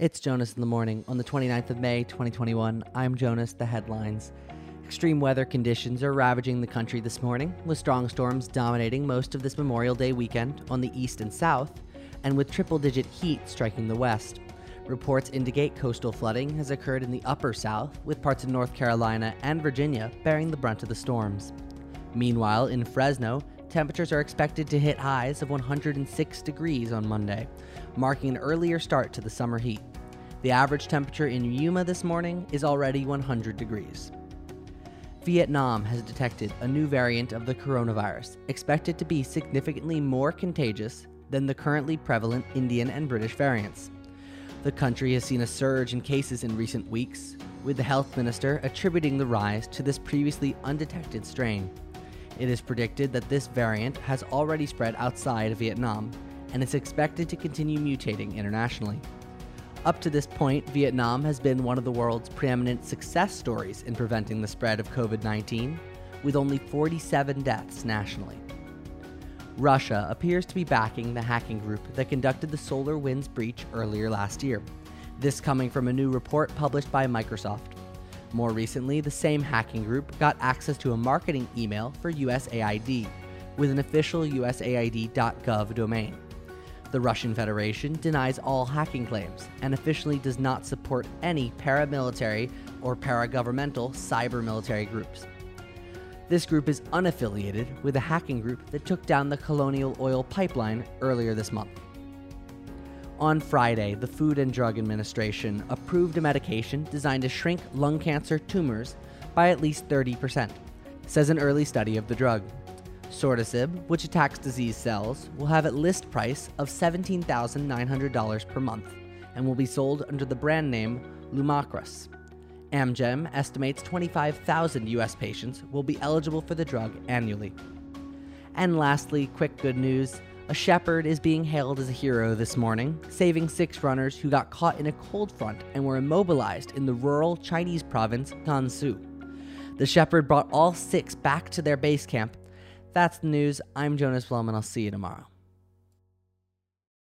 It's Jonas in the morning on the 29th of May, 2021. I'm Jonas, the headlines. Extreme weather conditions are ravaging the country this morning, with strong storms dominating most of this Memorial Day weekend on the east and south, and with triple digit heat striking the west. Reports indicate coastal flooding has occurred in the upper south, with parts of North Carolina and Virginia bearing the brunt of the storms. Meanwhile, in Fresno, temperatures are expected to hit highs of 106 degrees on Monday, marking an earlier start to the summer heat. The average temperature in Yuma this morning is already 100 degrees. Vietnam has detected a new variant of the coronavirus, expected to be significantly more contagious than the currently prevalent Indian and British variants. The country has seen a surge in cases in recent weeks, with the health minister attributing the rise to this previously undetected strain. It is predicted that this variant has already spread outside of Vietnam and is expected to continue mutating internationally. Up to this point, Vietnam has been one of the world's preeminent success stories in preventing the spread of COVID 19, with only 47 deaths nationally. Russia appears to be backing the hacking group that conducted the SolarWinds breach earlier last year. This coming from a new report published by Microsoft. More recently, the same hacking group got access to a marketing email for USAID with an official USAID.gov domain. The Russian Federation denies all hacking claims and officially does not support any paramilitary or paragovernmental cyber military groups. This group is unaffiliated with the hacking group that took down the Colonial Oil pipeline earlier this month. On Friday, the Food and Drug Administration approved a medication designed to shrink lung cancer tumors by at least 30%, says an early study of the drug. Sotorasib, which attacks disease cells, will have a list price of $17,900 per month and will be sold under the brand name Lumakras. Amgen estimates 25,000 US patients will be eligible for the drug annually. And lastly, quick good news a shepherd is being hailed as a hero this morning, saving six runners who got caught in a cold front and were immobilized in the rural Chinese province Gansu. The shepherd brought all six back to their base camp that's the news. I'm Jonas Blum, and I'll see you tomorrow.